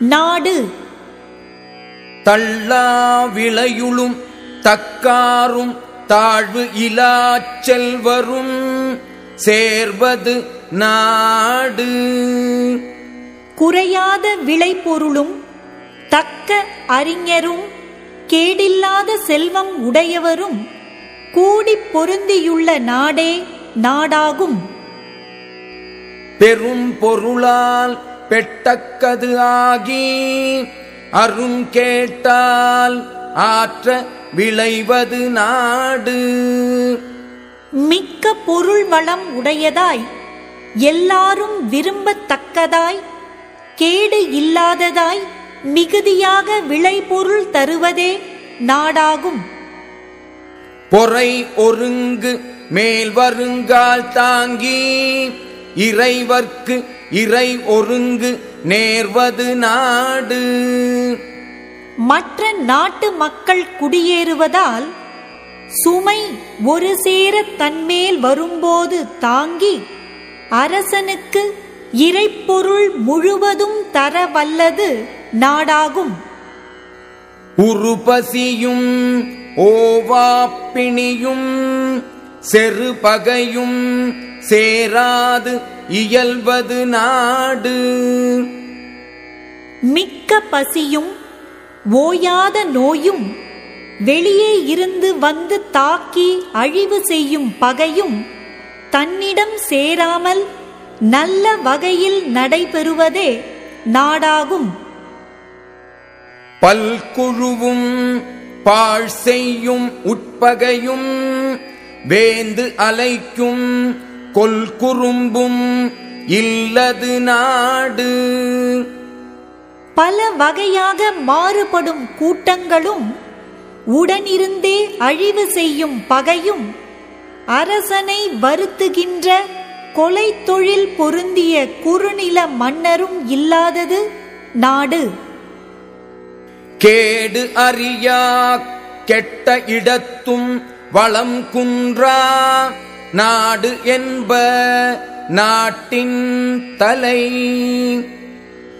நாடு. தள்ளா விளையுளும் தக்காரும் தாழ்வு இலாச் செல்வரும் சேர்வது நாடு. குறையாத விளைபொருளும் தக்க அறிஞரும் கேடில்லாத செல்வம் உடையவரும் கூடிப் பொருந்தியுள்ள நாடே நாடாகும். பெரும் பொருளால் பெட்டக்கது ஆகி அரும் கேட்டால் ஆற்ற விளைவது நாடு. மிக்க பொருள் வளம் உடையதாய் எல்லாரும் விரும்பத்தக்கதாய் கேடு இல்லாததாய் மிகுதியாக விளைபொருள் தருவதே நாடாகும். பொறை ஒருங்கு மேல் வருங்கால் தாங்கி இறைவர்க்கு இறை ஒருங்கு நேர்வது நாடு. மற்ற நாட்டு மக்கள் குடியேறுவதால் சுமை ஒரு சேர தன்மேல் வரும்போது தாங்கி அரசனுக்கு இறைப்பொருள் முழுவதும் தர வல்லது நாடாகும். உருபசியும் ஓவாப்பிணியும் செருபகையும் சேராது இயல்வது நாடு. மிக்க பசியும் ஓயாத நோயும் வெளியே இருந்து வந்து தாக்கி அழிவு செய்யும் பகையும் தன்னிடம் சேராமல் நல்ல வகையில் நடைபெறுவதே நாடாகும். பல்குழுவும் பாழ் செய்யும் உட்பகையும் வேந்து அலைக்கும் கொல்குறும்பும் இல்லது நாடு. பல வகையாக மாறுபடும் கூட்டங்களும் உடனிருந்தே அழிவு செய்யும் பகையும் அரசனை வருத்துகின்ற கொலை தொழில் பொருந்திய குறுநில மன்னரும் இல்லாதது நாடு. கேடு அறியா கெட்ட இடத்தும் வளம் குன்றா. நாடு என்ப நாட்டின் தலை.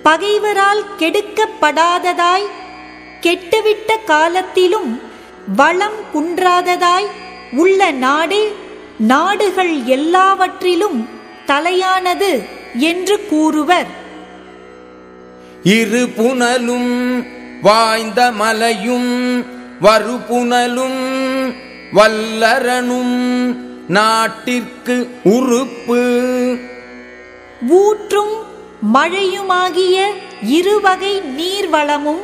பகைவரால் கெடுக்கப்படாததாய் கெட்டுவிட்ட காலத்திலும் வளம் குன்றாததாய் உள்ள நாடே நாடுகள் எல்லாவற்றிலும் தலையானது என்று கூறுவர். இரு புனலும் வாய்ந்த மலையும் வருபுனலும் வல்லரனும் நாட்டிற்கு உறுப்பு. ஊற்றும் மழையுமாகிய இருவகை நீர்வளமும்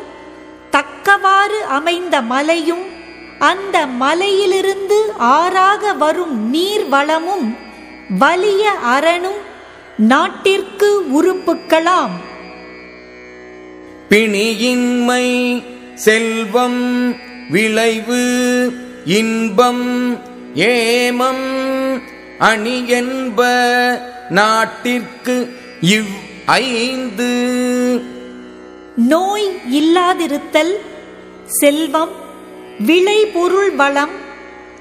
தக்கவாறு அமைந்த மலையும் அந்த மலையிலிருந்து ஆறாக வரும் நீர்வளமும் வலிய அரணும் நாட்டிற்கு உறுப்புக்களாம். பிணியின்மை செல்வம் விளைவு இன்பம் ஏமம் அணி என்ப நாட்டிற்கு இவ் ஐந்து. நோய் இல்லாதிருத்தல் செல்வம் விளைபொருள் வளம்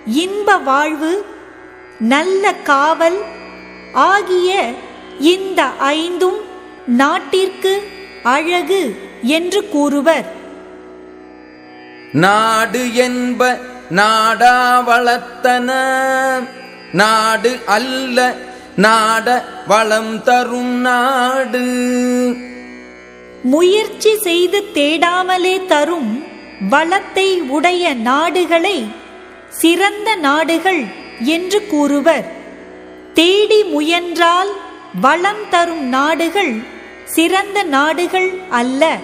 இன்ப வாழ்வு நல்ல காவல் ஆகிய இந்த ஐந்தும் நாட்டிற்கு அழகு என்று கூறுவர். நாடு என்ப நாடா வளர்த்தன. நாடு அல்ல நாட வளம் தரும் நாடு. முயற்சி செய்து தேடாமலே தரும் வளத்தை உடைய நாடுகளை சிறந்த நாடுகள் என்று கூறுவர். தேடி முயன்றால் வளம் தரும் நாடுகள் சிறந்த நாடுகள் அல்ல.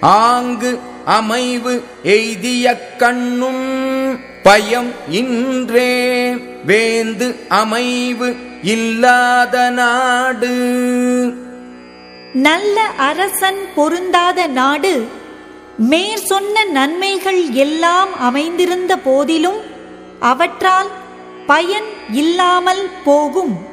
ஆங்கு அமைவு எய்திய கண்ணும் பயம் இன்றே. வேந்து அமைவு இல்லாத நாடு. நல்ல அரசன் பொருந்தாத நாடு. மேற் சொன்ன நன்மைகள் எல்லாம் அமைந்திருந்த போதிலும் அவற்றால் பயன் இல்லாமல் போகும்.